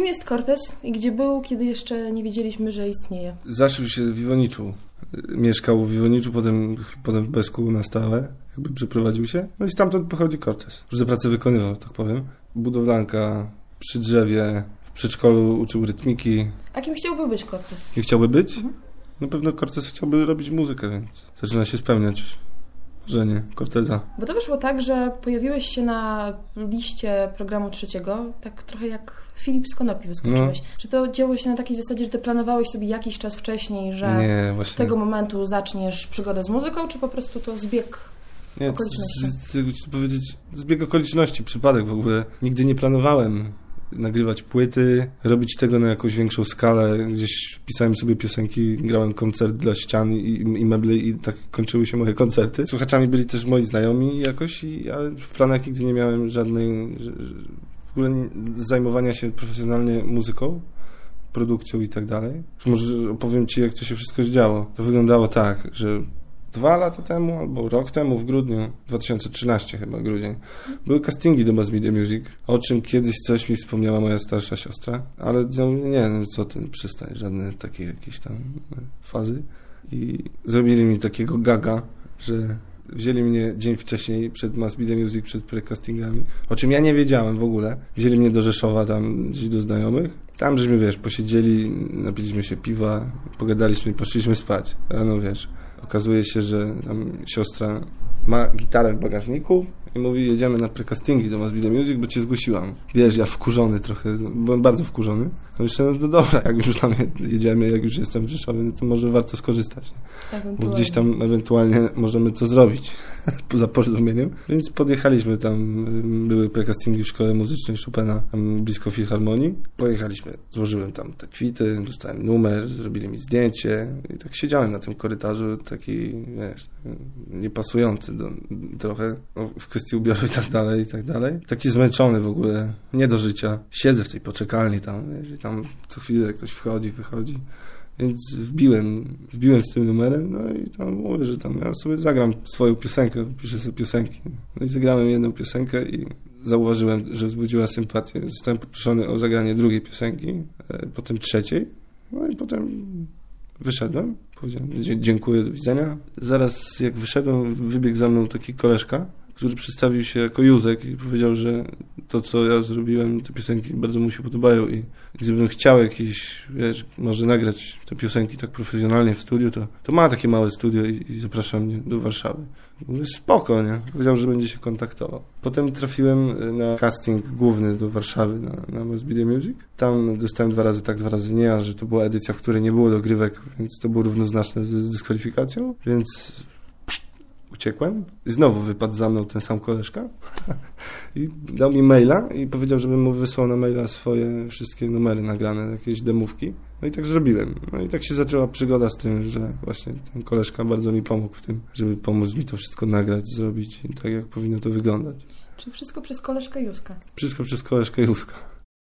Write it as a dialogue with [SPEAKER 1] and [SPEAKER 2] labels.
[SPEAKER 1] Kim jest Cortez i gdzie był, kiedy jeszcze nie wiedzieliśmy, że istnieje?
[SPEAKER 2] Zaszył się w Iwoniczu. Mieszkał w Iwoniczu, potem, potem w Besku na stałe, jakby przeprowadził się. No i stamtąd pochodzi Cortez. Różne prace wykonywał, tak powiem. Budowlanka przy drzewie, w przedszkolu uczył rytmiki.
[SPEAKER 1] A kim chciałby być Cortez?
[SPEAKER 2] Kim chciałby być?
[SPEAKER 1] Mhm.
[SPEAKER 2] Na pewno Cortez chciałby robić muzykę, więc zaczyna się spełniać marzenie Corteza.
[SPEAKER 1] Bo to wyszło tak, że pojawiłeś się na liście programu trzeciego, tak trochę jak Filip z Konopi wyskoczyłeś. Czy to działo się na takiej zasadzie, że ty planowałeś sobie jakiś czas wcześniej, że
[SPEAKER 2] Nie,
[SPEAKER 1] z
[SPEAKER 2] właśnie.
[SPEAKER 1] tego momentu zaczniesz przygodę z muzyką, czy po prostu to zbieg
[SPEAKER 2] Nie,
[SPEAKER 1] okoliczności.
[SPEAKER 2] z- z- ci powiedzieć, zbieg okoliczności, przypadek w ogóle. Nigdy nie planowałem nagrywać płyty, robić tego na jakąś większą skalę. Gdzieś pisałem sobie piosenki, grałem koncert dla ścian i, i mebli i tak kończyły się moje koncerty. Słuchaczami byli też moi znajomi jakoś, i, ale w planach nigdy nie miałem żadnej, w ogóle nie- zajmowania się profesjonalnie muzyką produkcją i tak dalej. Może opowiem Ci, jak to się wszystko działo. To wyglądało tak, że dwa lata temu, albo rok temu, w grudniu, 2013 chyba, grudzień, były castingi do Mass Media Music, o czym kiedyś coś mi wspomniała moja starsza siostra, ale mówię, nie, no co ty, przestań, żadne takie jakieś tam e, fazy. I zrobili mi takiego gaga, że wzięli mnie dzień wcześniej przed Mass Media Music, przed precastingami, o czym ja nie wiedziałem w ogóle. Wzięli mnie do Rzeszowa, tam gdzieś do znajomych. Tam żeśmy, wiesz, posiedzieli, napiliśmy się piwa, pogadaliśmy poszliśmy spać. Rano, wiesz, okazuje się, że siostra ma gitarę w bagażniku i mówi, jedziemy na precastingi do Media Music, bo cię zgłosiłam. Wiesz, ja wkurzony trochę, byłem bardzo wkurzony. No myślę, no dobra, jak już tam jedziemy, jak już jestem w Rzeszowie, no to może warto skorzystać. Bo gdzieś tam ewentualnie możemy to zrobić poza porozumieniem. Więc podjechaliśmy tam, y, były precastingi w szkole muzycznej Chopina, blisko Filharmonii. Pojechaliśmy, złożyłem tam te kwity, dostałem numer, zrobili mi zdjęcie i tak siedziałem na tym korytarzu, taki, wiesz, niepasujący do, trochę w kwestii ubioru i tak dalej, i tak dalej. Taki zmęczony w ogóle, nie do życia. Siedzę w tej poczekalni tam, wiesz, i tam co chwilę ktoś wchodzi, wychodzi. Więc wbiłem, wbiłem z tym numerem, no i tam mówię, że tam ja sobie zagram swoją piosenkę, piszę sobie piosenki. No i zagrałem jedną piosenkę i zauważyłem, że wzbudziła sympatię. Zostałem poproszony o zagranie drugiej piosenki, e, potem trzeciej, no i potem wyszedłem. Powiedziałem, "Dzie- dziękuję, do widzenia. Zaraz jak wyszedłem, wybiegł za mną taki koleżka, który przedstawił się jako Józek i powiedział, że to, co ja zrobiłem, te piosenki bardzo mu się podobają i gdybym chciał jakieś, wiesz, może nagrać te piosenki tak profesjonalnie w studiu, to, to ma takie małe studio i, i zaprasza mnie do Warszawy. Mówię, spoko, nie? Powiedział, że będzie się kontaktował. Potem trafiłem y, na casting główny do Warszawy na, na Media Music. Tam dostałem dwa razy tak, dwa razy nie, a że to była edycja, w której nie było dogrywek, więc to było równoznaczne z dyskwalifikacją, więc uciekłem. Znowu wypadł za mną ten sam koleżka i dał mi maila i powiedział, żebym mu wysłał na maila swoje wszystkie numery nagrane, jakieś demówki. No i tak zrobiłem. No i tak się zaczęła przygoda z tym, że właśnie ten koleżka bardzo mi pomógł w tym, żeby pomóc mi to wszystko nagrać, zrobić tak, jak powinno to wyglądać.
[SPEAKER 1] Czyli wszystko przez koleżkę Józka.
[SPEAKER 2] Wszystko przez koleżkę Józka.